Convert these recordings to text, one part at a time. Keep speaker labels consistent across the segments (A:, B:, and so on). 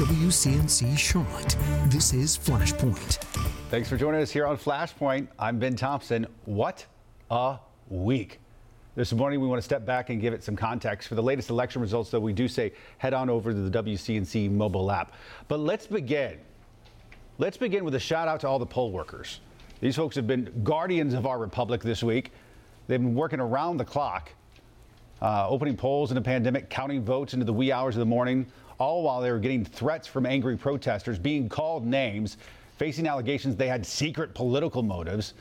A: WCNC Charlotte. This is Flashpoint.
B: Thanks for joining us here on Flashpoint. I'm Ben Thompson. What a week. This morning, we want to step back and give it some context. For the latest election results, though, we do say head on over to the WCNC mobile app. But let's begin. Let's begin with a shout out to all the poll workers. These folks have been guardians of our republic this week. They've been working around the clock, uh, opening polls in the pandemic, counting votes into the wee hours of the morning, all while they were getting threats from angry protesters, being called names, facing allegations they had secret political motives.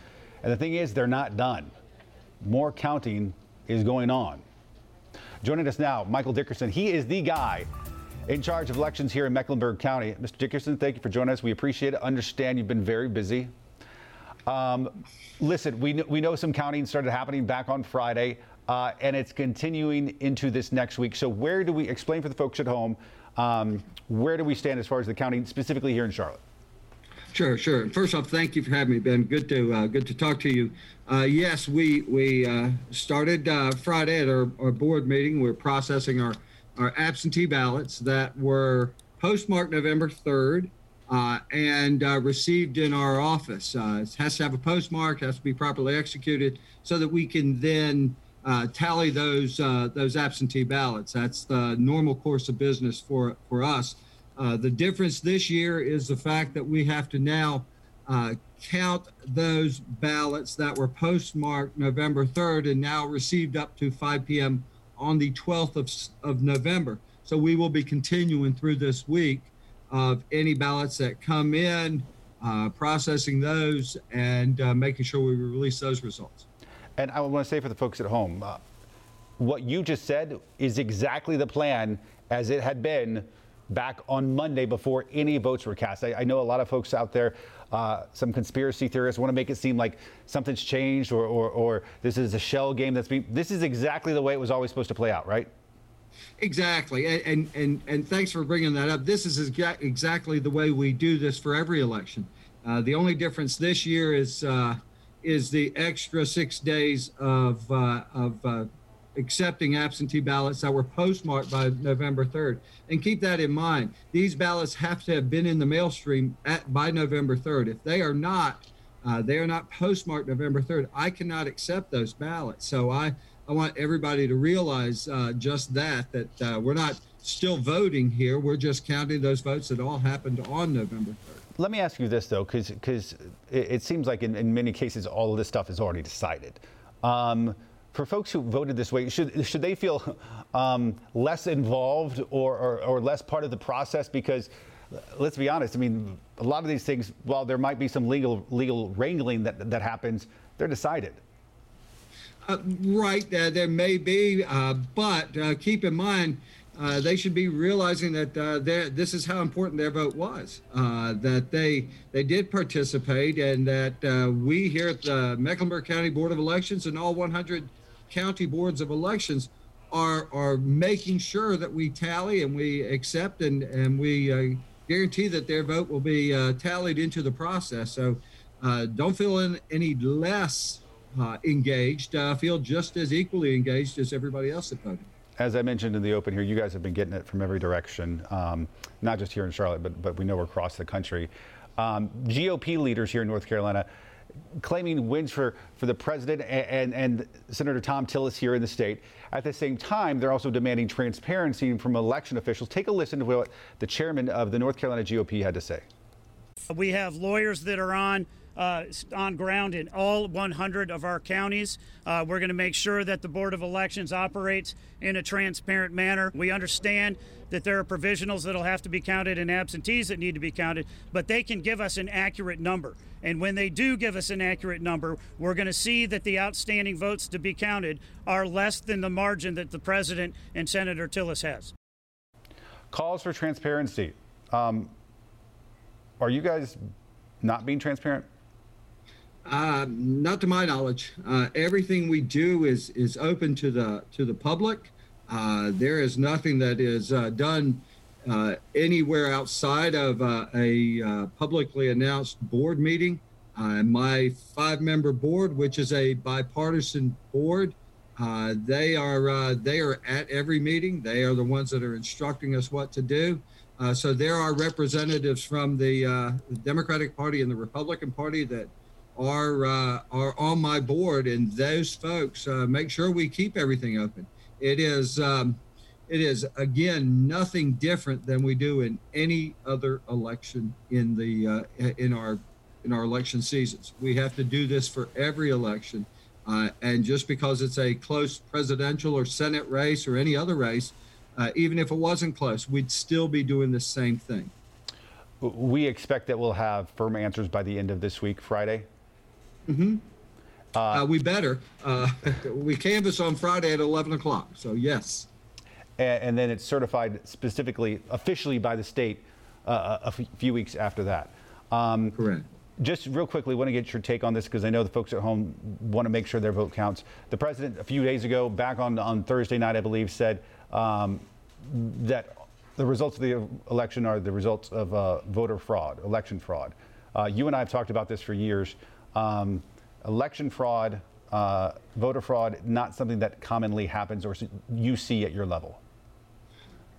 B: And the thing is, they're not done. More counting is going on. Joining us now, Michael Dickerson. He is the guy in charge of elections here in Mecklenburg County. Mr. Dickerson, thank you for joining us. We appreciate it. Understand you've been very busy. Um, listen, we, we know some counting started happening back on Friday, uh, and it's continuing into this next week. So, where do we explain for the folks at home? Um, where do we stand as far as the county, specifically here in Charlotte?
C: Sure, sure. First off, thank you for having me, Ben. Good to uh, good to talk to you. Uh, yes, we we uh, started uh, Friday at our, our board meeting. We're processing our our absentee ballots that were postmarked November third uh, and uh, received in our office. it has to have a postmark, has to be properly executed, so that we can then tally those those absentee ballots. That's the normal course of business for for us. Uh, the difference this year is the fact that we have to now uh, count those ballots that were postmarked November 3rd and now received up to 5 p.m. on the 12th of, of November. So we will be continuing through this week of any ballots that come in, uh, processing those, and uh, making sure we release those results.
B: And I want to say for the folks at home, uh, what you just said is exactly the plan as it had been back on Monday before any votes were cast. I, I know a lot of folks out there, uh, some conspiracy theorists, want to make it seem like something's changed or, or, or this is a shell game that's being. This is exactly the way it was always supposed to play out, right?
C: Exactly, and and and, thanks for bringing that up. This is exactly the way we do this for every election. Uh, the only difference this year is uh, is the extra six days of uh, of uh, accepting absentee ballots that were postmarked by November 3rd. And keep that in mind. These ballots have to have been in the mail stream at, by November 3rd. If they are not, uh, they are not postmarked November 3rd. I cannot accept those ballots. So I, I want everybody to realize uh, just that, that uh, we're not still voting here. We're just counting those votes that all happened on November 3rd.
B: Let me ask you this, though, because it, it, seems like in, in, many cases all of this stuff is already decided. Um, for folks who voted this way, should should they feel um, less involved or, or, or less part of the process? Because let's be honest, I mean, a lot of these things, while there might be some legal legal wrangling that that happens, they're decided.
C: Uh, right, uh, there may be, uh, but uh, keep in mind. Uh, they should be realizing that uh, this is how important their vote was. that they they did participate, and that we here at the Mecklenburg County Board of Elections and all 100 county boards of elections are are making sure that we tally and we accept and and we uh, guarantee that their vote will be uh, tallied into the process. So uh, don't feel in, any less uh, engaged. Uh, feel just as equally engaged as everybody else that voted.
B: As I mentioned in the open here, you guys have been getting it from every direction, um, not just here in Charlotte, but but we know across the country. Um, GOP leaders here in North Carolina claiming wins for, for the president and, and, and, Senator Thom Tillis here in the state. At the same time, they're also demanding transparency from election officials. Take a listen to what the chairman of the North Carolina GOP had to say.
D: We have lawyers that are on uh, on ground in all 100 of our counties. Uh, we're going to make sure that the Board of Elections operates in a transparent manner. We understand that there are provisionals that'll have to be counted and absentees that need to be counted, but they can give us an accurate number. And when they do give us an accurate number, we're going to see that the outstanding votes to be counted are less than the margin that the president and Senator Tillis has.
B: Calls for transparency. Um, are you guys not being transparent?
C: Uh, not to my knowledge. Uh, everything we do is is open to the to the public. Uh, there is nothing that is uh, done uh, anywhere outside of uh, a publicly announced board meeting. my five-member board, which is a bipartisan board, they are they are at every meeting. They are the ones that are instructing us what to do. So there are representatives from the, Democratic Party and the Republican Party that are uh, are on my board, and those folks uh, make sure we keep everything open. It is um, it is again nothing different than we do in any other election in the uh, in our in our election seasons. We have to do this for every election, uh, and just because it's a close presidential or Senate race or any other race uh, even if it wasn't close, we'd still be doing the same thing.
B: We expect that we'll have firm answers by the end of this week, Friday.
C: Mm-hmm. Uh, uh, we better. Uh, we canvass on Friday at 11 o'clock, so yes.
B: And, and then it's certified specifically, officially by the state uh, a f- few weeks after that.
C: Um, Correct.
B: Just real quickly, want to get your take on this because I know the folks at home want to make sure their vote counts. The president, a few days ago, back on, on Thursday night, I believe, said um, that the results of the election are the results of uh, voter fraud, election fraud. Uh, you and I have talked about this for years. Um, election fraud, uh, voter fraud, not something that commonly happens or you see at your level.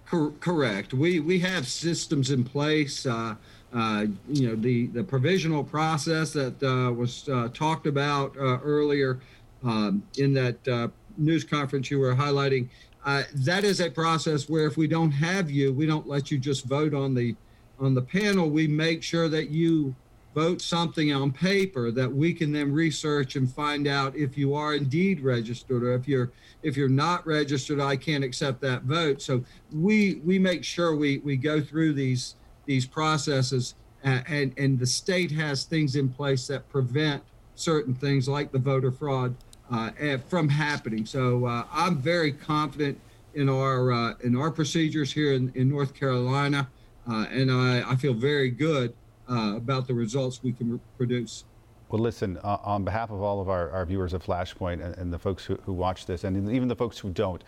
C: Cor- correct. We we have systems in place. Uh, uh, you know the the provisional process that uh, was talked about earlier um, in that news conference you were highlighting uh, that is a process where if we don't have you, we don't let you just vote on the on the panel. We make sure that you vote something on paper that we can then research and find out if you are indeed registered or if you're if you're not registered i can't accept that vote so we we make sure we we go through these these processes uh, and and the state has things in place that prevent certain things like the voter fraud uh, from happening. So uh, I'm very confident in our uh, in our procedures here in, in North Carolina, uh, and I, I feel very good uh, about the results we can produce.
B: Well, listen, uh, on behalf of all of our, our viewers of Flashpoint and, and the folks who, who, watch this, and even the folks who don't,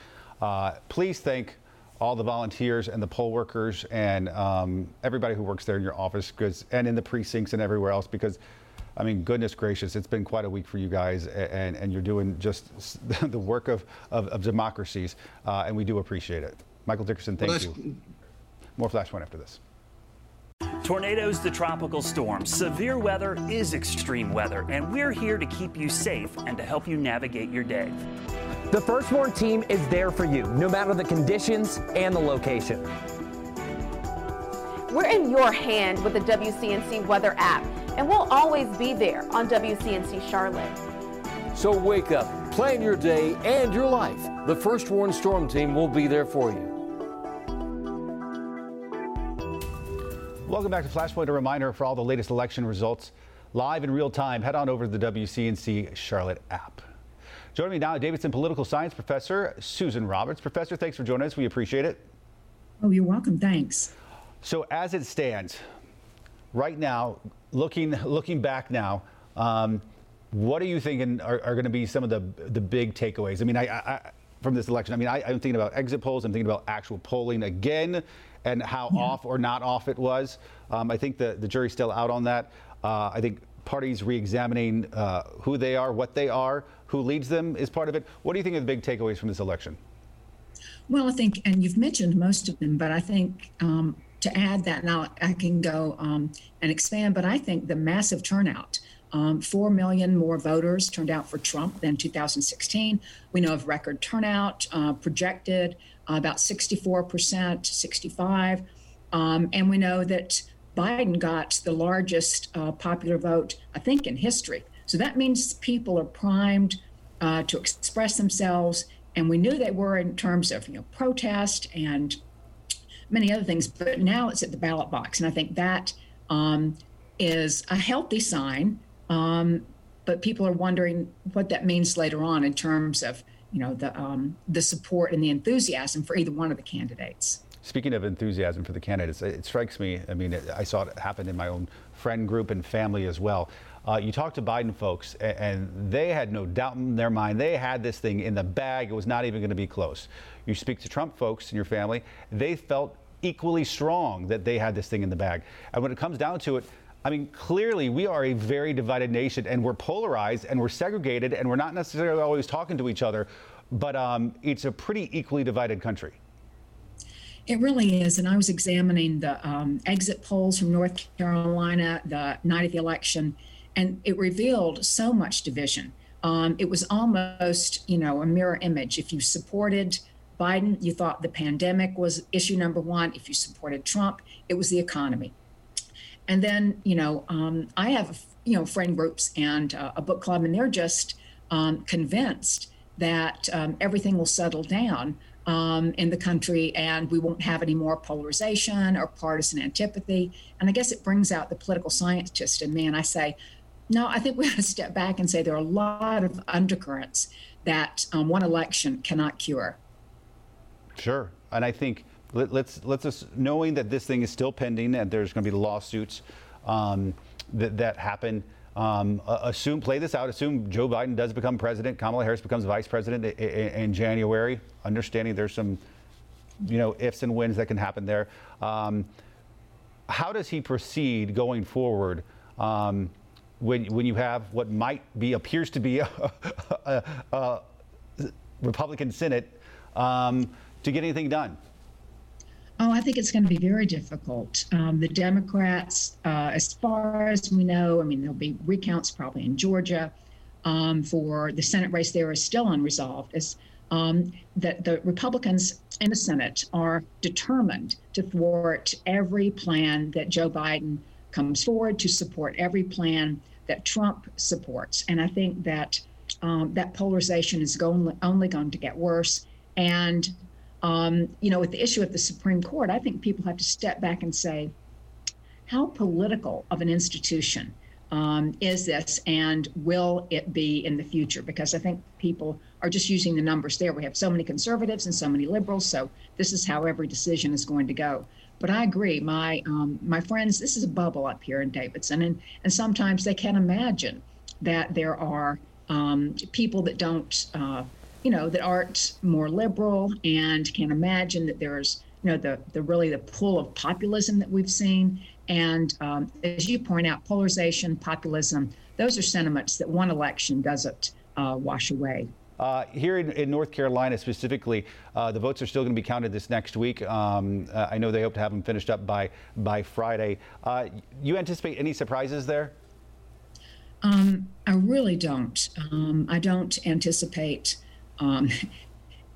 B: please thank all the volunteers and the poll workers and um, everybody who works there in your office because, and in the precincts and everywhere else because I mean, goodness gracious, it's been quite a week for you guys, and, and you're doing just the work of, of, of democracies, uh, and we do appreciate it. Michael Dickerson, thank well, you. More Flashpoint after this.
E: Tornadoes to tropical storms, severe weather is extreme weather, and we're here to keep you safe and to help you navigate your day.
F: The First Warn team is there for you, no matter the conditions and the location.
G: We're in your hand with the WCNC Weather app and we'll always be there on WCNC Charlotte.
H: So wake up, plan your day and your life. The First Warn Storm Team will be there for you.
B: Welcome back to Flashpoint. A reminder for all the latest election results live in real time. Head on over to the WCNC Charlotte app. Joining me now, Davidson political science professor Susan Roberts. Professor, thanks for joining us. We appreciate it.
I: Oh, you're welcome. Thanks.
B: So, as it stands, right now, looking looking back now, um, what are you thinking are, are going to be some of the the big takeaways? I mean, I, I from this election. I mean, I, am thinking about exit polls. I'm thinking about actual polling again, and how yeah. off or not off it was. Um, I think the the jury's still out on that. Uh, I think parties re-examining uh, who they are, what they are, who leads them is part of it. What do you think are the big takeaways from this election?
I: Well, I think, and you've mentioned most of them, but I think um, to add that now I can go um, and expand, but I think the massive turnout. Um, 4 million more voters turned out for Trump than 2016. We know of record turnout uh, projected uh, about 64%, 65. Um, and we know that Biden got the largest uh, popular vote, I think, in history. So that means people are primed uh, to express themselves. And we knew they were in terms of you know protest and many other things, but now it's at the ballot box. And I think that um, is a healthy sign. Um, but people are wondering what that means later on in terms of you know the um, the support and the enthusiasm for either one of the candidates.
B: Speaking of enthusiasm for the candidates, it strikes me. I mean, I saw it happen in my own friend group and family as well. Uh, you talk to Biden folks, and they had no doubt in their mind. They had this thing in the bag. It was not even going to be close. You speak to Trump folks in your family, they felt equally strong that they had this thing in the bag. And when it comes down to it, I mean, clearly we are a very divided nation and we're polarized and we're segregated and we're not necessarily always talking to each other, but um, it's a pretty equally divided country.
I: It really is. And I was examining the um, exit polls from North Carolina the night of the election, and it revealed so much division. Um, it was almost, you know, a mirror image. If you supported Biden, you thought the pandemic was issue number one. If you supported Trump, it was the economy. And then, you know, um, I have, you know, friend groups and uh, a book club, and they're just um, convinced that um, everything will settle down um, in the country and we won't have any more polarization or partisan antipathy. And I guess it brings out the political scientist in me. And I say, no, I think we have to step back and say there are a lot of undercurrents that um, one election cannot cure.
B: Sure. And I think let, us let's just knowing that this thing is still pending and there's going to be lawsuits um, that that happen. Um, assume play this out. Assume Joe Biden does become president. Kamala Harris becomes vice president in, in January. Understanding there's some, you know, ifs and wins that can happen there. Um, how does he proceed going forward? Um, when, when you have what might be appears to be a, a, a Republican Senate um, to get anything done?
I: Oh, I think it's going to be very difficult. Um, the Democrats, uh, as far as we know, I mean, there'll be recounts probably in Georgia um, for the Senate race there is still unresolved. As um, that the Republicans in the Senate are determined to thwart every plan that Joe Biden comes forward to support every plan that Trump supports, and I think that um, that polarization is going, only going to get worse. And um, you know, with the issue of the Supreme Court, I think people have to step back and say, how political of an institution um, is this, and will it be in the future? Because I think people are just using the numbers there. We have so many conservatives and so many liberals, so this is how every decision is going to go. But I agree, my um, my friends, this is a bubble up here in Davidson, and and sometimes they can't imagine that there are um, people that don't. Uh, you know, that aren't more liberal and can imagine that there's, you know, the, the really the pull of populism that we've seen. And um, as you point out, polarization, populism, those are sentiments that one election doesn't uh, wash away.
B: Uh, here in, in, North Carolina specifically, uh, the votes are still going to be counted this next week. Um, uh, I know they hope to have them finished up by by Friday. Uh, you anticipate any surprises there?
I: Um, I really don't. Um, I don't anticipate um,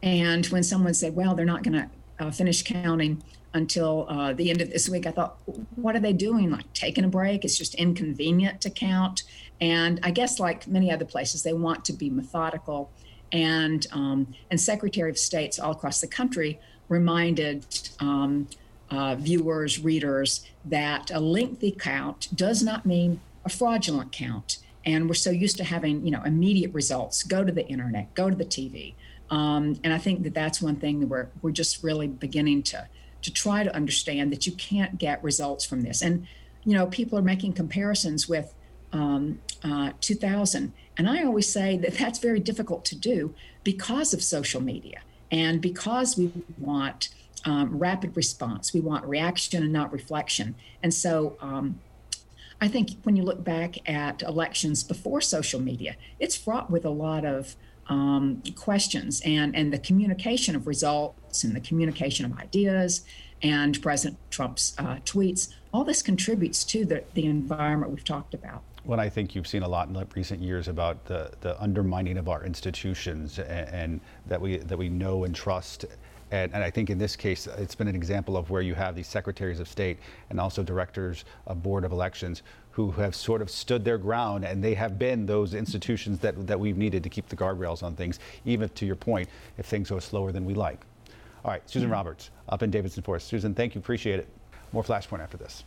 I: and when someone said, well, they're not going to uh, finish counting until uh, the end of this week, I thought, what are they doing? Like taking a break? It's just inconvenient to count. And I guess, like many other places, they want to be methodical. And um, and Secretary of States all across the country reminded um, uh, viewers, readers, that a lengthy count does not mean a fraudulent count and we're so used to having you know immediate results. Go to the internet go to the tv um, and i think that that's one thing that we're we're just really beginning to to try to understand that you can't get results from this. And you know people are making comparisons with um, uh, 2000 and i always say that that's very difficult to do because of social media and because we want um, rapid response. We want reaction and not reflection. And so um, I think when you look back at elections before social media, it's fraught with a lot of um, questions and, and the communication of results and the communication of ideas and President Trump's uh, tweets. All this contributes to the, the environment we've talked about.
B: Well, I think you've seen a lot in recent years about the, the undermining of our institutions and, and that we that we know and trust and, and, I think in this case, it's been an example of where you have these secretaries of state and also directors of board of elections who have sort of stood their ground, and they have been those institutions that, that we've needed to keep the guardrails on things, even to your point, if things go slower than we like. All right, Susan mm-hmm. Roberts up in Davidson Forest. Susan, thank you. Appreciate it. More Flashpoint after this.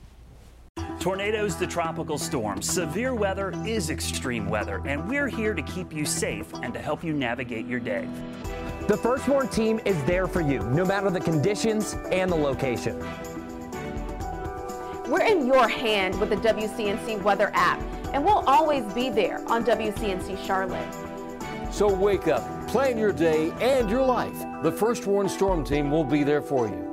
E: Tornadoes to tropical storms. Severe weather is extreme weather, and we're here to keep you safe and to help you navigate your day.
F: The First Warn team is there for you, no matter the conditions and the location.
G: We're in your hand with the WCNC weather app, and we'll always be there on WCNC Charlotte.
H: So wake up, plan your day and your life. The First Warn Storm Team will be there for you.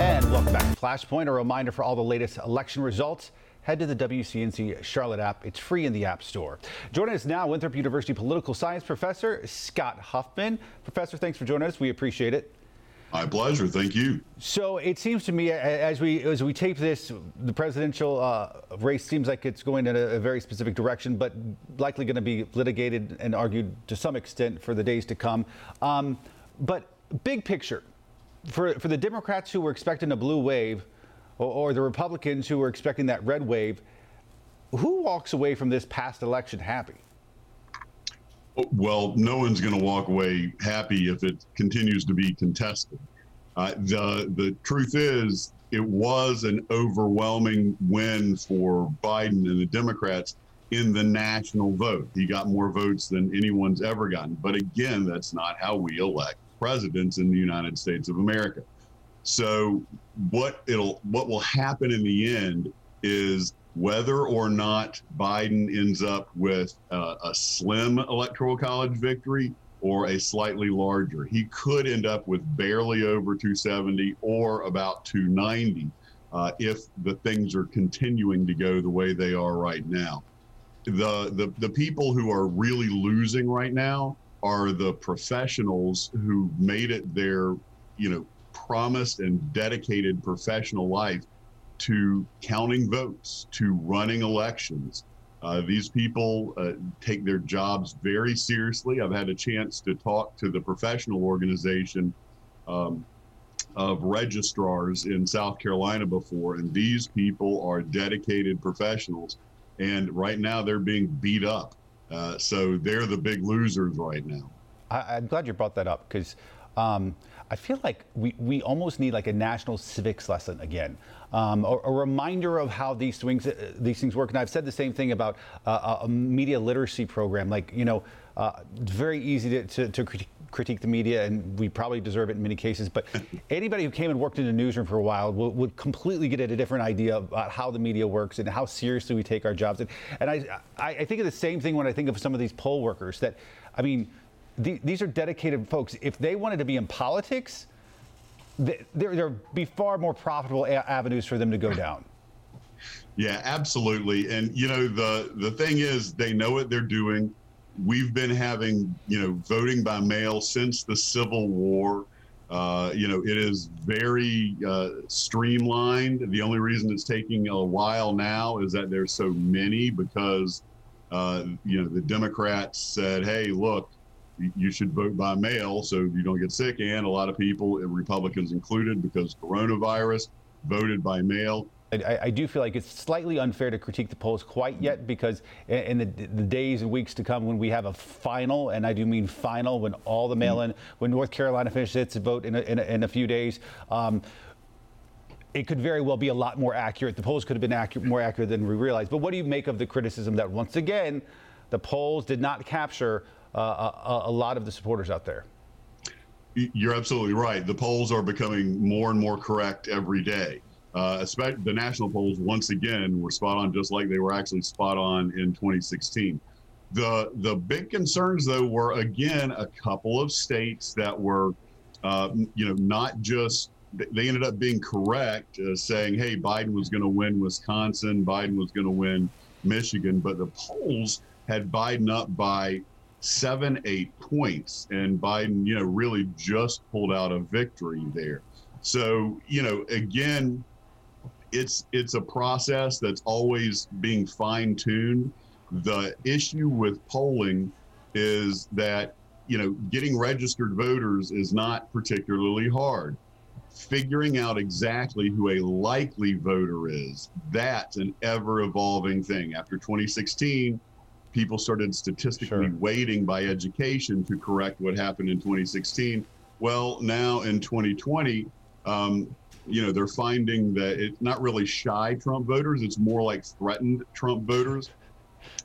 B: And welcome back to Flashpoint, a reminder for all the latest election results head to the WCNC Charlotte app. It's free in the App Store. Joining us now, Winthrop University political science professor Scott Huffmon. Professor, thanks for joining us. We appreciate it.
J: My pleasure. Thank you.
B: So it seems to me, as we as we tape this, the presidential uh, race seems like it's going in a, a, very specific direction, but likely going to be litigated and argued to some extent for the days to come. Um, but big picture, for for the Democrats who were expecting a blue wave, or, or the Republicans who were expecting that red wave, who walks away from this past election happy?
J: Well, no one's going to walk away happy if it continues to be contested. Uh, the the truth is, it was an overwhelming win for Biden and the Democrats in the national vote. He got more votes than anyone's ever gotten. But again, that's not how we elect presidents in the United States of America. So what it'll what will happen in the end is whether or not Biden ends up with a slim electoral college victory or a slightly larger. He could end up with barely over 270 or about 290 uh, if the things are continuing to go the way they are right now. The, the, the people who are really losing right now are the professionals who made it their, you know, promised and dedicated professional life to counting votes, to running elections. Uh, these people uh, take their jobs very seriously. I've had a chance to talk to the professional organization um, of registrars in South Carolina before, and these people are dedicated professionals. And right now they're being beat up. Uh, so they're the big losers right now.
B: I, am glad you brought that up because um, I feel like we, we almost need like a national civics lesson again. Um, a, a, reminder of how these things uh, these things work. And I've said the same thing about uh, a media literacy program. Like you know, uh, it's very easy to, to, to critique, the media, and we probably deserve it in many cases. But anybody who came and worked in a newsroom for a while would, would, completely get a different idea about how the media works and how seriously we take our jobs. And, and I, I, I think of the same thing when I think of some of these poll workers. That I mean the, these are dedicated folks. If they wanted to be in politics, there there'd be far more profitable a- avenues for them to go down.
J: Yeah, absolutely. And you know the the thing is, they know what they're doing. We've been having you know voting by mail since the Civil War. Uh, you know, it is very uh, streamlined. The only reason it's taking a while now is that there's so many because, uh, you know, the Democrats said, hey, look, you should vote by mail so you don't get sick. And a lot of people, Republicans included, because coronavirus, voted by mail.
B: I, I, do feel like it's slightly unfair to critique the polls quite yet because in the, the, days and weeks to come when we have a final, and I do mean final, when all the mail in, when North Carolina finishes its vote in a, in a, in a few days, um, it could very well be a lot more accurate. The polls could have been accurate, more accurate than we realized. But what do you make of the criticism that once again, the polls did not capture uh, a, a lot of the supporters out there.
J: You're absolutely right. The polls are becoming more and more correct every day. Uh, especially the national polls, once again, were spot on, just like they were actually spot on in 2016. The the big concerns, though, were again a couple of states that were, uh, you know, not just they ended up being correct, uh, saying, "Hey, Biden was going to win Wisconsin, Biden was going to win Michigan," but the polls had Biden up by seven, eight points. And Biden, you know, really just pulled out a victory there. So, you know, again, it's it's a process that's always being fine tuned. The issue with polling is that you know getting registered voters is not particularly hard. Figuring out exactly who a likely voter is, that's an ever evolving thing. After 2016, people started statistically sure. weighting by education to correct what happened in 2016. Well, now in 2020, um, you know, they're finding that it's not really shy Trump voters; it's more like threatened Trump voters.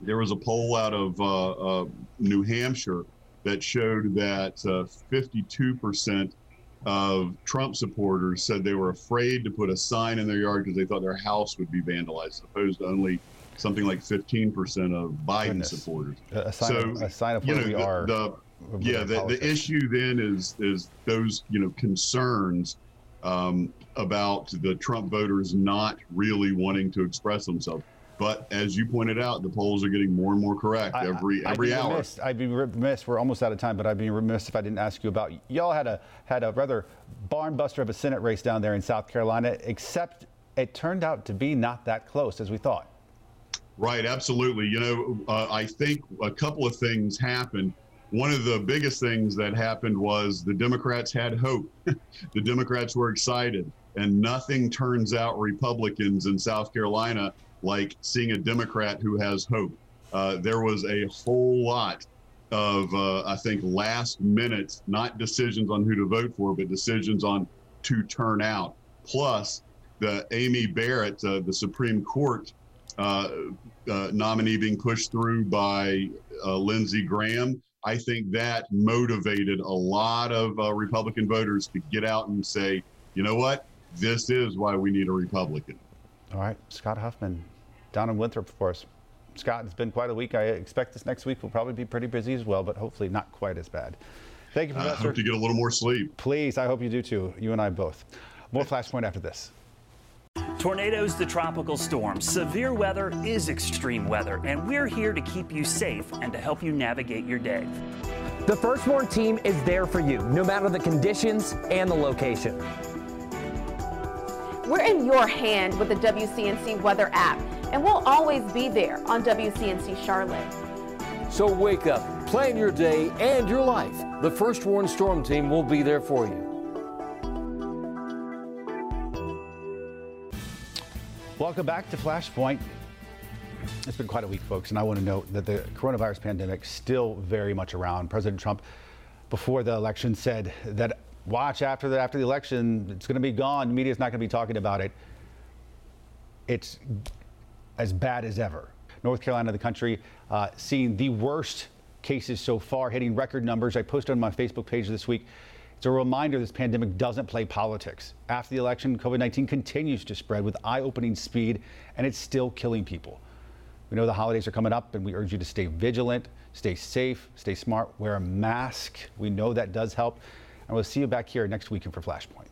J: There was a poll out of uh, uh, New Hampshire that showed that uh, 52% of Trump supporters said they were afraid to put a sign in their yard because they thought their house would be vandalized, opposed to only something like 15% of Biden Goodness. supporters.
B: A sign, so, of, a sign of where you know, we
J: the,
B: are.
J: The, yeah, the, the issue then is is those you know concerns um, about the Trump voters not really wanting to express themselves. But as you pointed out, the polls are getting more and more correct every
B: I,
J: every
B: I'd
J: hour.
B: Remiss, I'd be remiss. We're almost out of time, but I'd be remiss if I didn't ask you about. Y'all had a had a rather barnbuster of a Senate race down there in South Carolina, except it turned out to be not that close as we thought.
J: Right, absolutely. You know, uh, I think a couple of things happened. One of the biggest things that happened was the Democrats had hope. the Democrats were excited, and nothing turns out Republicans in South Carolina like seeing a Democrat who has hope. Uh, there was a whole lot of, uh, I think, last minute, not decisions on who to vote for, but decisions on to turn out. Plus, the Amy Barrett, uh, the Supreme Court nominee being pushed through by uh, Lindsey Graham. I think that motivated a lot of uh, Republican voters to get out and say, you know what, this is why we need a Republican.
B: All right, Scott Huffmon, down in Winthrop for us. Scott, it's been quite a week. I expect this next week will probably be pretty busy as well, but hopefully not quite as bad. Thank you, Professor.
J: I hope to get a little more sleep.
B: Please, I hope you do too. You and I both. More Flashpoint after this.
E: Tornadoes to tropical storms. Severe weather is extreme weather, and we're here to keep you safe and to help you navigate your day.
F: The First Warn team is there for you, no matter the conditions and the location.
G: We're in your hand with the WCNC weather app, and we'll always be there on WCNC Charlotte.
H: So wake up, plan your day and your life. The First Warn Storm Team will be there for you.
B: Welcome back to Flashpoint. It's been quite a week, folks, and I want to note that the coronavirus pandemic still very much around. President Trump, before the election, said that watch after the after the election, it's going to be gone. The media's not going to be talking about it. It's as bad as ever. North Carolina, the country, uh, seeing the worst cases so far, hitting record numbers. I posted on my Facebook page this week. It's a reminder this pandemic doesn't play politics. After the election, COVID 19 continues to spread with eye opening speed, and it's still killing people. We know the holidays are coming up, and we urge you to stay vigilant, stay safe, stay smart, wear a mask. We know that does help. And we'll see you back here next weekend for Flashpoint.